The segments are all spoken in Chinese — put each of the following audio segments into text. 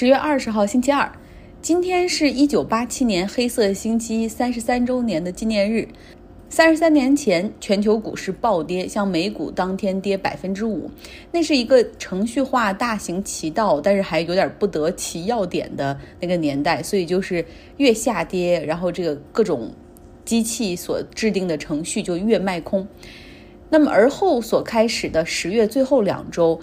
十月二十号，星期二，今天是一九八七年黑色星期一三十三周年的纪念日。三十三年前，全球股市暴跌，像美股当天跌百分之五，那是一个程序化大行其道，但是还有点不得其要点的那个年代。所以就是越下跌，然后这个各种机器所制定的程序就越卖空。那么而后所开始的十月最后两周。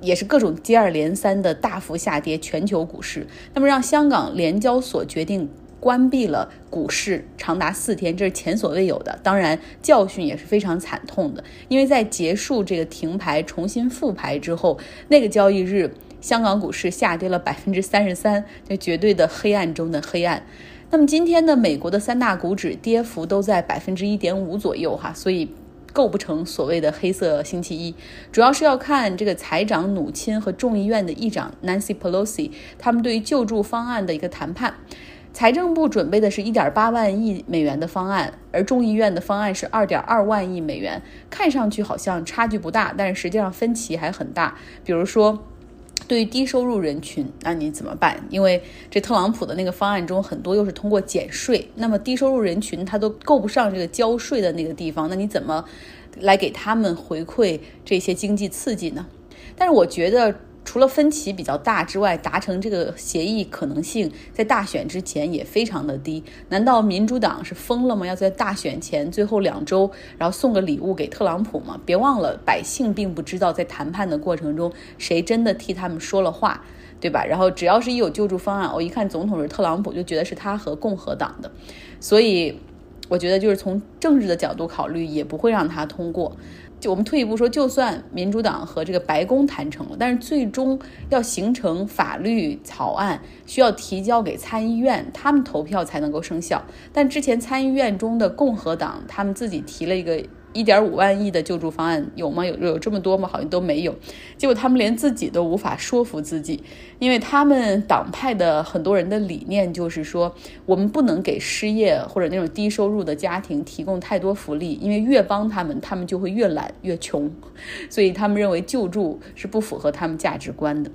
也是各种接二连三的大幅下跌，全球股市，那么让香港联交所决定关闭了股市长达四天，这是前所未有的。当然，教训也是非常惨痛的，因为在结束这个停牌、重新复牌之后，那个交易日，香港股市下跌了百分之三十三，这绝对的黑暗中的黑暗。那么今天呢，美国的三大股指跌幅都在百分之一点五左右，哈，所以。构不成所谓的黑色星期一，主要是要看这个财长努钦和众议院的议长 Nancy Pelosi 他们对于救助方案的一个谈判。财政部准备的是一点八万亿美元的方案，而众议院的方案是二点二万亿美元，看上去好像差距不大，但是实际上分歧还很大。比如说。对于低收入人群，那你怎么办？因为这特朗普的那个方案中很多又是通过减税，那么低收入人群他都够不上这个交税的那个地方，那你怎么来给他们回馈这些经济刺激呢？但是我觉得。除了分歧比较大之外，达成这个协议可能性在大选之前也非常的低。难道民主党是疯了吗？要在大选前最后两周，然后送个礼物给特朗普吗？别忘了，百姓并不知道在谈判的过程中谁真的替他们说了话，对吧？然后只要是一有救助方案，我一看总统是特朗普，就觉得是他和共和党的，所以我觉得就是从政治的角度考虑，也不会让他通过。就我们退一步说，就算民主党和这个白宫谈成了，但是最终要形成法律草案，需要提交给参议院，他们投票才能够生效。但之前参议院中的共和党，他们自己提了一个。一点五万亿的救助方案有吗？有有这么多吗？好像都没有。结果他们连自己都无法说服自己，因为他们党派的很多人的理念就是说，我们不能给失业或者那种低收入的家庭提供太多福利，因为越帮他们，他们就会越懒越穷。所以他们认为救助是不符合他们价值观的。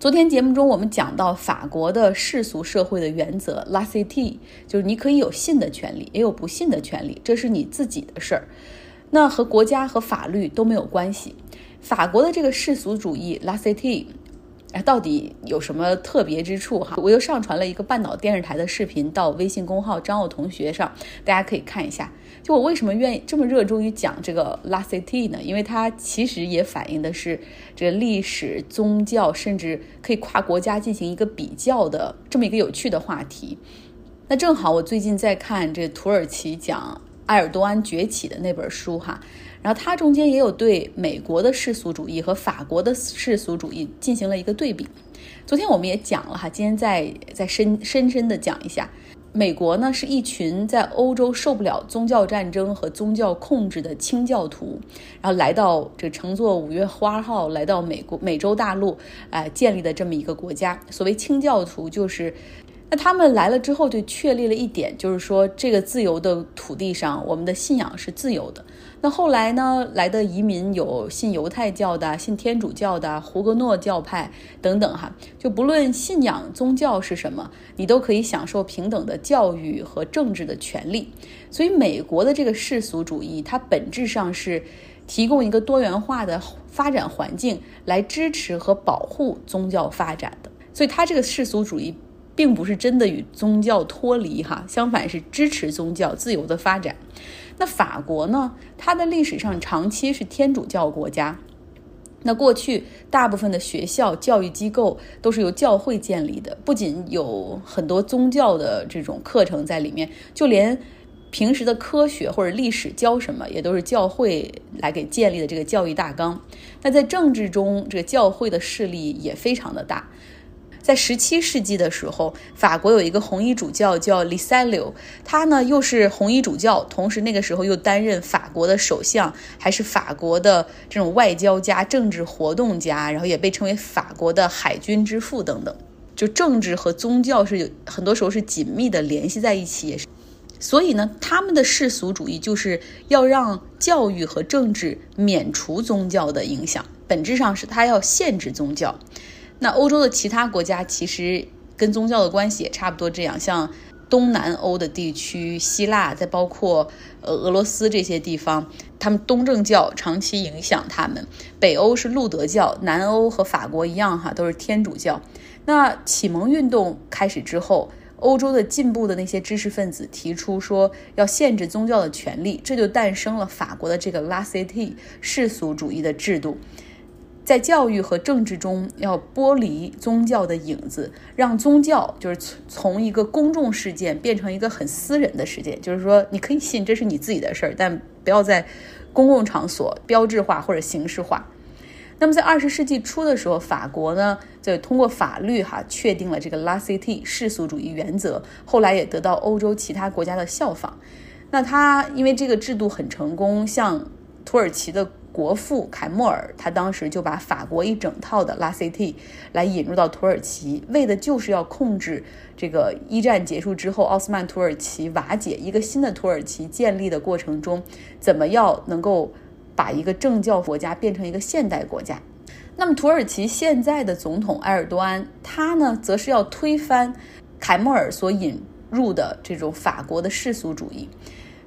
昨天节目中，我们讲到法国的世俗社会的原则，la cité，就是你可以有信的权利，也有不信的权利，这是你自己的事儿，那和国家和法律都没有关系。法国的这个世俗主义，la cité。哎，到底有什么特别之处哈？我又上传了一个半岛电视台的视频到微信公号张奥同学上，大家可以看一下。就我为什么愿意这么热衷于讲这个 La Cité 呢？因为它其实也反映的是这个历史、宗教，甚至可以跨国家进行一个比较的这么一个有趣的话题。那正好我最近在看这土耳其讲埃尔多安崛起的那本书哈。然后它中间也有对美国的世俗主义和法国的世俗主义进行了一个对比。昨天我们也讲了哈，今天再再深深深的讲一下，美国呢是一群在欧洲受不了宗教战争和宗教控制的清教徒，然后来到这乘坐五月花号来到美国美洲大陆，呃建立的这么一个国家。所谓清教徒就是。那他们来了之后，就确立了一点，就是说这个自由的土地上，我们的信仰是自由的。那后来呢，来的移民有信犹太教的、信天主教的、胡格诺教派等等哈，就不论信仰宗教是什么，你都可以享受平等的教育和政治的权利。所以，美国的这个世俗主义，它本质上是提供一个多元化的发展环境，来支持和保护宗教发展的。所以，它这个世俗主义。并不是真的与宗教脱离哈，相反是支持宗教自由的发展。那法国呢？它的历史上长期是天主教国家。那过去大部分的学校、教育机构都是由教会建立的，不仅有很多宗教的这种课程在里面，就连平时的科学或者历史教什么，也都是教会来给建立的这个教育大纲。那在政治中，这个教会的势力也非常的大。在十七世纪的时候，法国有一个红衣主教叫 l i s a l i o 他呢又是红衣主教，同时那个时候又担任法国的首相，还是法国的这种外交家、政治活动家，然后也被称为法国的海军之父等等。就政治和宗教是有很多时候是紧密的联系在一起，也是。所以呢，他们的世俗主义就是要让教育和政治免除宗教的影响，本质上是他要限制宗教。那欧洲的其他国家其实跟宗教的关系也差不多，这样像东南欧的地区，希腊，再包括呃俄罗斯这些地方，他们东正教长期影响他们。北欧是路德教，南欧和法国一样哈，都是天主教。那启蒙运动开始之后，欧洲的进步的那些知识分子提出说要限制宗教的权利，这就诞生了法国的这个 La Cité 世俗主义的制度。在教育和政治中，要剥离宗教的影子，让宗教就是从从一个公众事件变成一个很私人的事件。就是说，你可以信，这是你自己的事儿，但不要在公共场所标志化或者形式化。那么，在二十世纪初的时候，法国呢就通过法律哈确定了这个 La Cité 世俗主义原则，后来也得到欧洲其他国家的效仿。那他因为这个制度很成功，像土耳其的。国父凯莫尔，他当时就把法国一整套的拉 CT 来引入到土耳其，为的就是要控制这个一战结束之后奥斯曼土耳其瓦解，一个新的土耳其建立的过程中，怎么要能够把一个政教国家变成一个现代国家。那么土耳其现在的总统埃尔多安，他呢，则是要推翻凯莫尔所引入的这种法国的世俗主义，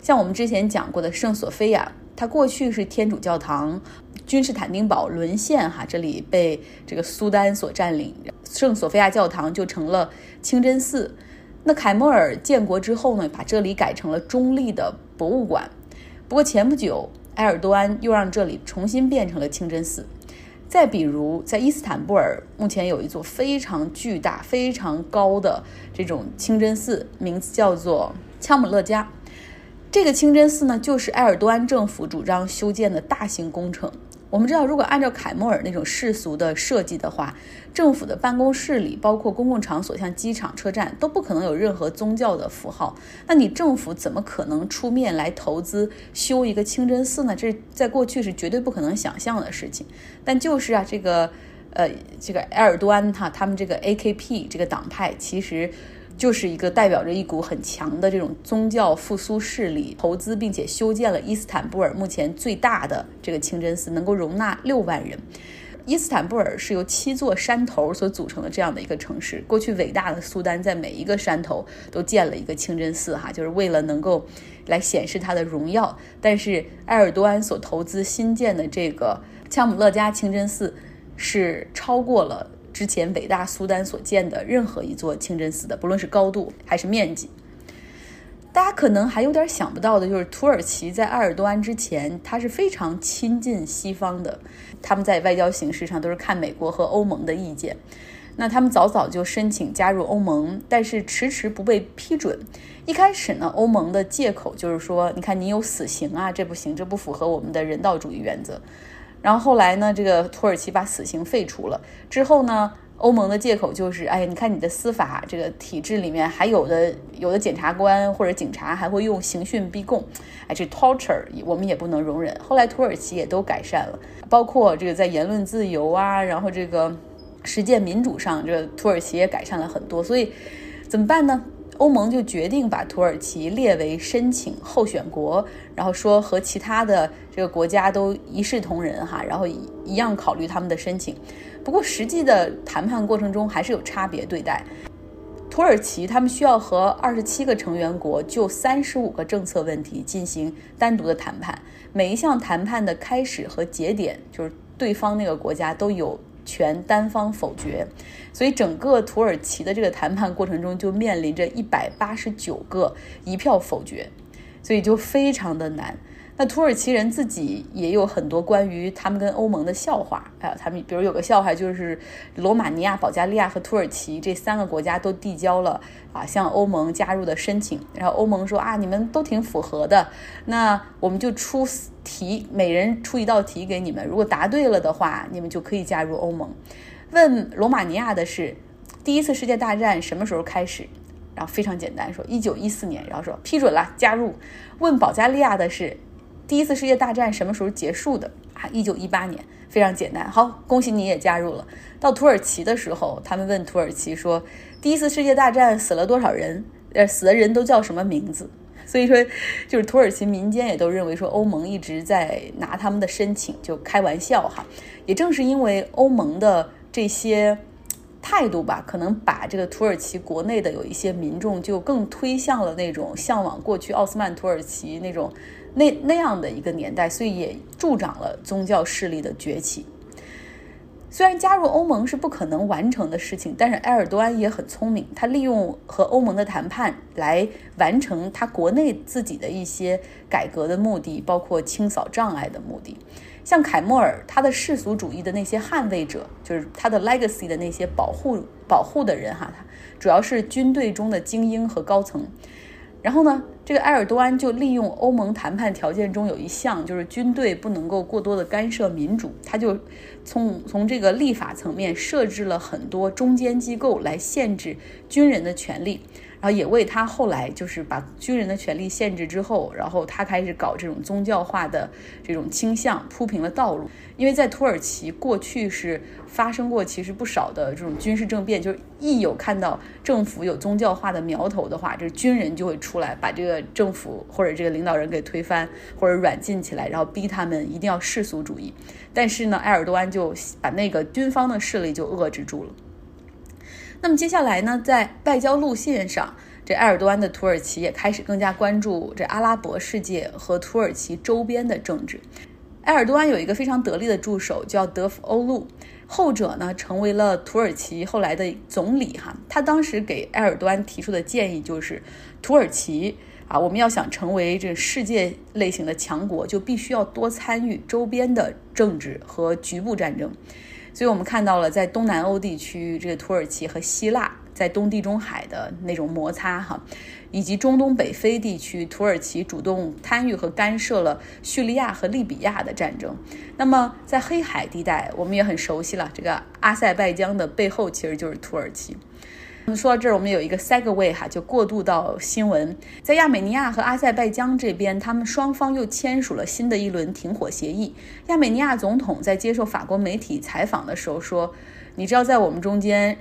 像我们之前讲过的圣索菲亚。它过去是天主教堂，君士坦丁堡沦陷，哈，这里被这个苏丹所占领，圣索菲亚教堂就成了清真寺。那凯莫尔建国之后呢，把这里改成了中立的博物馆。不过前不久，埃尔多安又让这里重新变成了清真寺。再比如，在伊斯坦布尔，目前有一座非常巨大、非常高的这种清真寺，名字叫做枪姆勒加。这个清真寺呢，就是埃尔多安政府主张修建的大型工程。我们知道，如果按照凯莫尔那种世俗的设计的话，政府的办公室里，包括公共场所，像机场、车站，都不可能有任何宗教的符号。那你政府怎么可能出面来投资修一个清真寺呢？这在过去是绝对不可能想象的事情。但就是啊，这个，呃，这个埃尔多安哈，他们这个 AKP 这个党派，其实。就是一个代表着一股很强的这种宗教复苏势力，投资并且修建了伊斯坦布尔目前最大的这个清真寺，能够容纳六万人。伊斯坦布尔是由七座山头所组成的这样的一个城市。过去伟大的苏丹在每一个山头都建了一个清真寺，哈，就是为了能够来显示他的荣耀。但是埃尔多安所投资新建的这个恰姆勒加清真寺是超过了。之前伟大苏丹所建的任何一座清真寺的，不论是高度还是面积，大家可能还有点想不到的，就是土耳其在埃尔多安之前，他是非常亲近西方的，他们在外交形式上都是看美国和欧盟的意见。那他们早早就申请加入欧盟，但是迟迟不被批准。一开始呢，欧盟的借口就是说，你看你有死刑啊，这不行，这不符合我们的人道主义原则。然后后来呢，这个土耳其把死刑废除了之后呢，欧盟的借口就是，哎，你看你的司法这个体制里面还有的有的检察官或者警察还会用刑讯逼供，哎，这 torture 我们也不能容忍。后来土耳其也都改善了，包括这个在言论自由啊，然后这个实践民主上，这土耳其也改善了很多。所以怎么办呢？欧盟就决定把土耳其列为申请候选国，然后说和其他的这个国家都一视同仁哈，然后一样考虑他们的申请。不过实际的谈判过程中还是有差别对待。土耳其他们需要和二十七个成员国就三十五个政策问题进行单独的谈判，每一项谈判的开始和节点就是对方那个国家都有。全单方否决，所以整个土耳其的这个谈判过程中就面临着一百八十九个一票否决，所以就非常的难。那土耳其人自己也有很多关于他们跟欧盟的笑话，哎，他们比如有个笑话就是，罗马尼亚、保加利亚和土耳其这三个国家都递交了啊向欧盟加入的申请，然后欧盟说啊你们都挺符合的，那我们就出题，每人出一道题给你们，如果答对了的话，你们就可以加入欧盟。问罗马尼亚的是，第一次世界大战什么时候开始？然后非常简单，说一九一四年，然后说批准了加入。问保加利亚的是。第一次世界大战什么时候结束的啊？一九一八年，非常简单。好，恭喜你也加入了。到土耳其的时候，他们问土耳其说，第一次世界大战死了多少人？呃，死的人都叫什么名字？所以说，就是土耳其民间也都认为说，欧盟一直在拿他们的申请就开玩笑哈。也正是因为欧盟的这些态度吧，可能把这个土耳其国内的有一些民众就更推向了那种向往过去奥斯曼土耳其那种那那样的一个年代，所以也助长了宗教势力的崛起。虽然加入欧盟是不可能完成的事情，但是埃尔多安也很聪明，他利用和欧盟的谈判来完成他国内自己的一些改革的目的，包括清扫障碍的目的。像凯莫尔，他的世俗主义的那些捍卫者，就是他的 legacy 的那些保护保护的人哈，主要是军队中的精英和高层。然后呢，这个埃尔多安就利用欧盟谈判条件中有一项，就是军队不能够过多的干涉民主，他就从从这个立法层面设置了很多中间机构来限制军人的权利。然后也为他后来就是把军人的权利限制之后，然后他开始搞这种宗教化的这种倾向铺平了道路。因为在土耳其过去是发生过其实不少的这种军事政变，就是一有看到政府有宗教化的苗头的话，这军人就会出来把这个政府或者这个领导人给推翻或者软禁起来，然后逼他们一定要世俗主义。但是呢，埃尔多安就把那个军方的势力就遏制住了。那么接下来呢，在外交路线上，这埃尔多安的土耳其也开始更加关注这阿拉伯世界和土耳其周边的政治。埃尔多安有一个非常得力的助手，叫德夫欧路，后者呢成为了土耳其后来的总理。哈，他当时给埃尔多安提出的建议就是，土耳其啊，我们要想成为这世界类型的强国，就必须要多参与周边的政治和局部战争。所以我们看到了，在东南欧地区，这个土耳其和希腊在东地中海的那种摩擦，哈，以及中东北非地区，土耳其主动参与和干涉了叙利亚和利比亚的战争。那么在黑海地带，我们也很熟悉了，这个阿塞拜疆的背后其实就是土耳其。说到这儿，我们有一个 segue 哈，就过渡到新闻。在亚美尼亚和阿塞拜疆这边，他们双方又签署了新的一轮停火协议。亚美尼亚总统在接受法国媒体采访的时候说：“你知道在我们中间，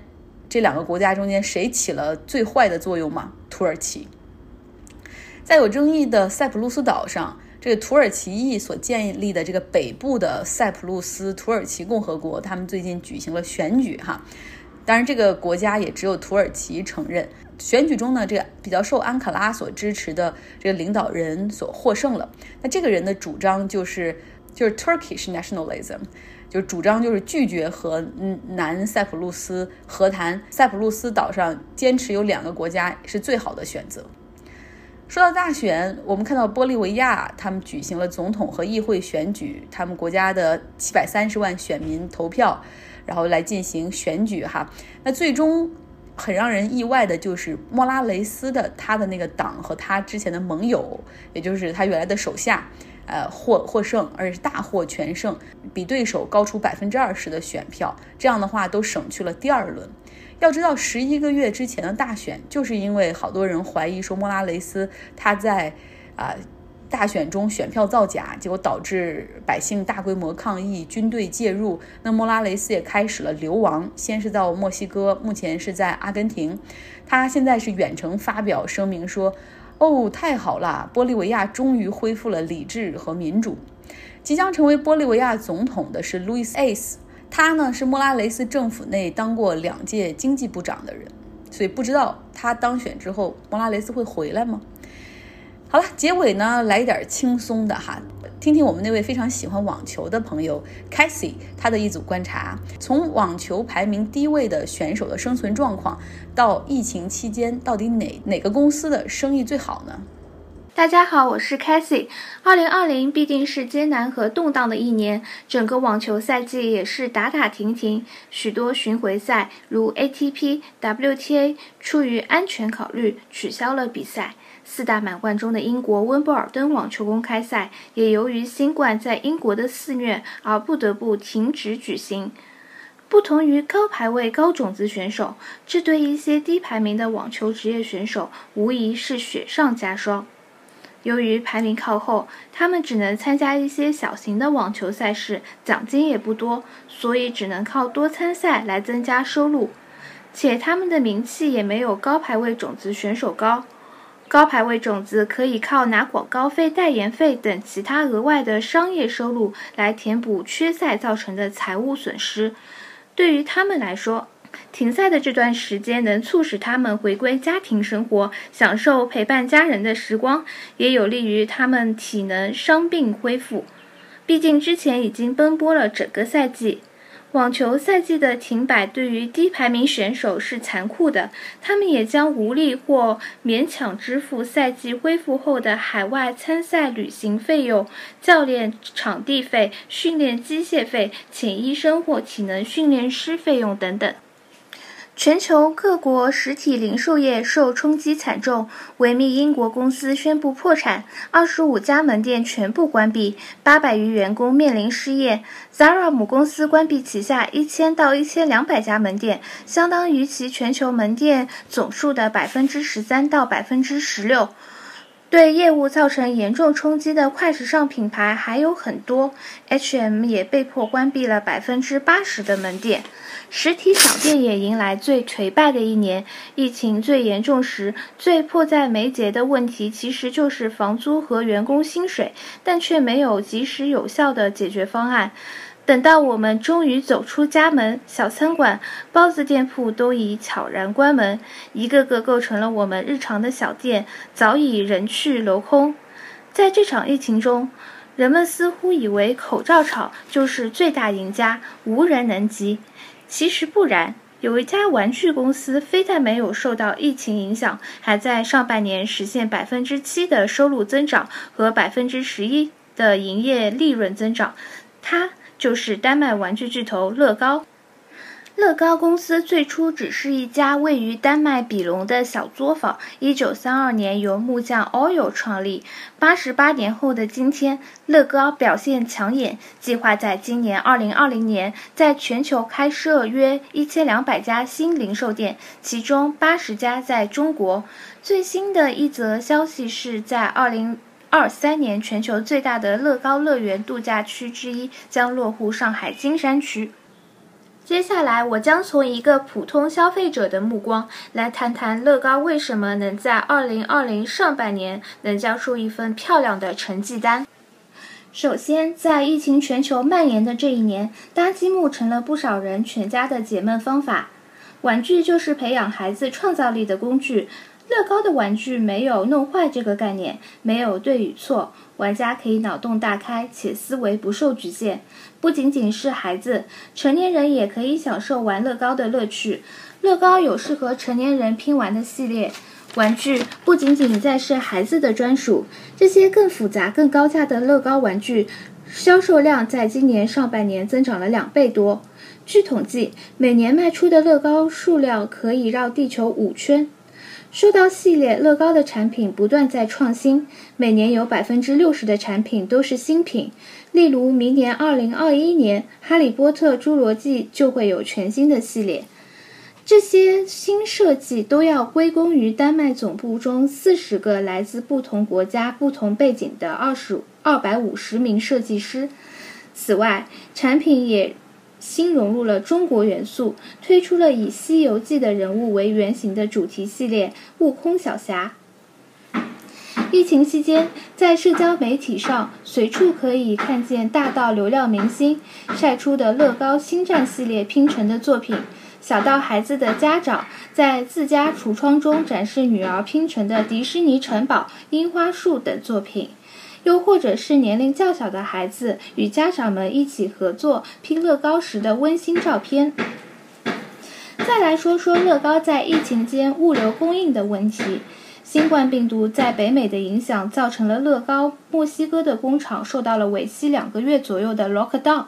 这两个国家中间谁起了最坏的作用吗？土耳其。”在有争议的塞浦路斯岛上，这个土耳其裔所建立的这个北部的塞浦路斯土耳其共和国，他们最近举行了选举哈。当然，这个国家也只有土耳其承认。选举中呢，这个比较受安卡拉所支持的这个领导人所获胜了。那这个人的主张就是就是 Turkish nationalism，就是主张就是拒绝和南塞浦路斯和谈。塞浦路斯岛上坚持有两个国家是最好的选择。说到大选，我们看到玻利维亚他们举行了总统和议会选举，他们国家的七百三十万选民投票。然后来进行选举哈，那最终很让人意外的就是莫拉雷斯的他的那个党和他之前的盟友，也就是他原来的手下，呃获获胜，而且是大获全胜，比对手高出百分之二十的选票，这样的话都省去了第二轮。要知道，十一个月之前的大选，就是因为好多人怀疑说莫拉雷斯他在啊。大选中选票造假，结果导致百姓大规模抗议，军队介入。那莫拉雷斯也开始了流亡，先是到墨西哥，目前是在阿根廷。他现在是远程发表声明说：“哦，太好了，玻利维亚终于恢复了理智和民主。”即将成为玻利维亚总统的是路易斯· c e 他呢是莫拉雷斯政府内当过两届经济部长的人，所以不知道他当选之后，莫拉雷斯会回来吗？好了，结尾呢，来一点轻松的哈，听听我们那位非常喜欢网球的朋友 Cassie 他的一组观察，从网球排名低位的选手的生存状况，到疫情期间到底哪哪个公司的生意最好呢？大家好，我是 Cassie。二零二零必定是艰难和动荡的一年，整个网球赛季也是打打停停，许多巡回赛如 ATP、WTA 出于安全考虑取消了比赛。四大满贯中的英国温布尔登网球公开赛也由于新冠在英国的肆虐而不得不停止举行。不同于高排位高种子选手，这对一些低排名的网球职业选手无疑是雪上加霜。由于排名靠后，他们只能参加一些小型的网球赛事，奖金也不多，所以只能靠多参赛来增加收入，且他们的名气也没有高排位种子选手高。高排位种子可以靠拿广告费、代言费等其他额外的商业收入来填补缺赛造成的财务损失。对于他们来说，停赛的这段时间能促使他们回归家庭生活，享受陪伴家人的时光，也有利于他们体能伤病恢复。毕竟之前已经奔波了整个赛季。网球赛季的停摆对于低排名选手是残酷的，他们也将无力或勉强支付赛季恢复后的海外参赛旅行费用、教练场地费、训练机械费、请医生或体能训练师费用等等。全球各国实体零售业受冲击惨重，维密英国公司宣布破产，二十五家门店全部关闭，八百余员工面临失业。Zara 母公司关闭旗下一千到一千两百家门店，相当于其全球门店总数的百分之十三到百分之十六。对业务造成严重冲击的快时尚品牌还有很多，H&M 也被迫关闭了百分之八十的门店。实体小店也迎来最颓败的一年。疫情最严重时，最迫在眉睫的问题其实就是房租和员工薪水，但却没有及时有效的解决方案。等到我们终于走出家门，小餐馆、包子店铺都已悄然关门，一个个构成了我们日常的小店早已人去楼空。在这场疫情中，人们似乎以为口罩厂就是最大赢家，无人能及。其实不然，有一家玩具公司非但没有受到疫情影响，还在上半年实现百分之七的收入增长和百分之十一的营业利润增长。它。就是丹麦玩具巨头乐高。乐高公司最初只是一家位于丹麦比隆的小作坊。一九三二年由木匠 Oil 创立。八十八年后的今天，乐高表现抢眼，计划在今年二零二零年在全球开设约一千两百家新零售店，其中八十家在中国。最新的一则消息是在二零。二三年，全球最大的乐高乐园度假区之一将落户上海金山区。接下来，我将从一个普通消费者的目光来谈谈乐高为什么能在二零二零上半年能交出一份漂亮的成绩单。首先，在疫情全球蔓延的这一年，搭积木成了不少人全家的解闷方法。玩具就是培养孩子创造力的工具。乐高的玩具没有弄坏这个概念，没有对与错，玩家可以脑洞大开，且思维不受局限。不仅仅是孩子，成年人也可以享受玩乐高的乐趣。乐高有适合成年人拼玩的系列玩具，不仅仅再是孩子的专属。这些更复杂、更高价的乐高玩具销售量在今年上半年增长了两倍多。据统计，每年卖出的乐高数量可以绕地球五圈。说到系列，乐高的产品不断在创新，每年有百分之六十的产品都是新品。例如，明年二零二一年，《哈利波特：侏罗纪》就会有全新的系列。这些新设计都要归功于丹麦总部中四十个来自不同国家、不同背景的二十二百五十名设计师。此外，产品也。新融入了中国元素，推出了以《西游记》的人物为原型的主题系列《悟空小侠》。疫情期间，在社交媒体上随处可以看见大到流量明星晒出的乐高星战系列拼成的作品，小到孩子的家长在自家橱窗中展示女儿拼成的迪士尼城堡、樱花树等作品。又或者是年龄较小的孩子与家长们一起合作拼乐高时的温馨照片。再来说说乐高在疫情间物流供应的问题。新冠病毒在北美的影响造成了乐高墨西哥的工厂受到了为期两个月左右的 lockdown。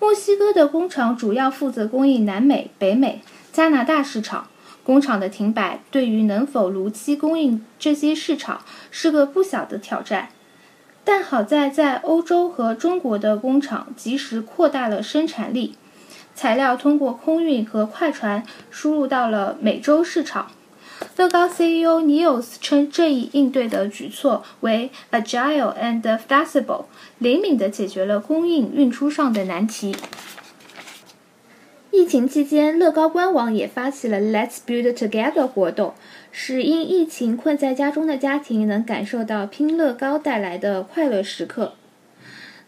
墨西哥的工厂主要负责供应南美、北美、加拿大市场。工厂的停摆对于能否如期供应这些市场是个不小的挑战。但好在，在欧洲和中国的工厂及时扩大了生产力，材料通过空运和快船输入到了美洲市场。乐高 CEO Niels 称这一应对的举措为 agile and flexible，灵敏地解决了供应运输上的难题。疫情期间，乐高官网也发起了 Let's Build Together 活动。使因疫情困在家中的家庭能感受到拼乐高带来的快乐时刻。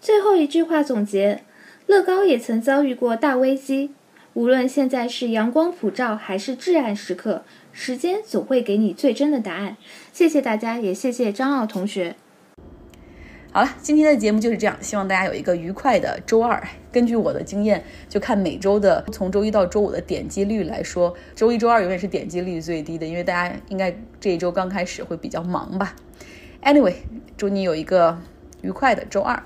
最后一句话总结：乐高也曾遭遇过大危机。无论现在是阳光普照还是至暗时刻，时间总会给你最真的答案。谢谢大家，也谢谢张奥同学。好了，今天的节目就是这样，希望大家有一个愉快的周二。根据我的经验，就看每周的从周一到周五的点击率来说，周一周二永远是点击率最低的，因为大家应该这一周刚开始会比较忙吧。Anyway，祝你有一个愉快的周二。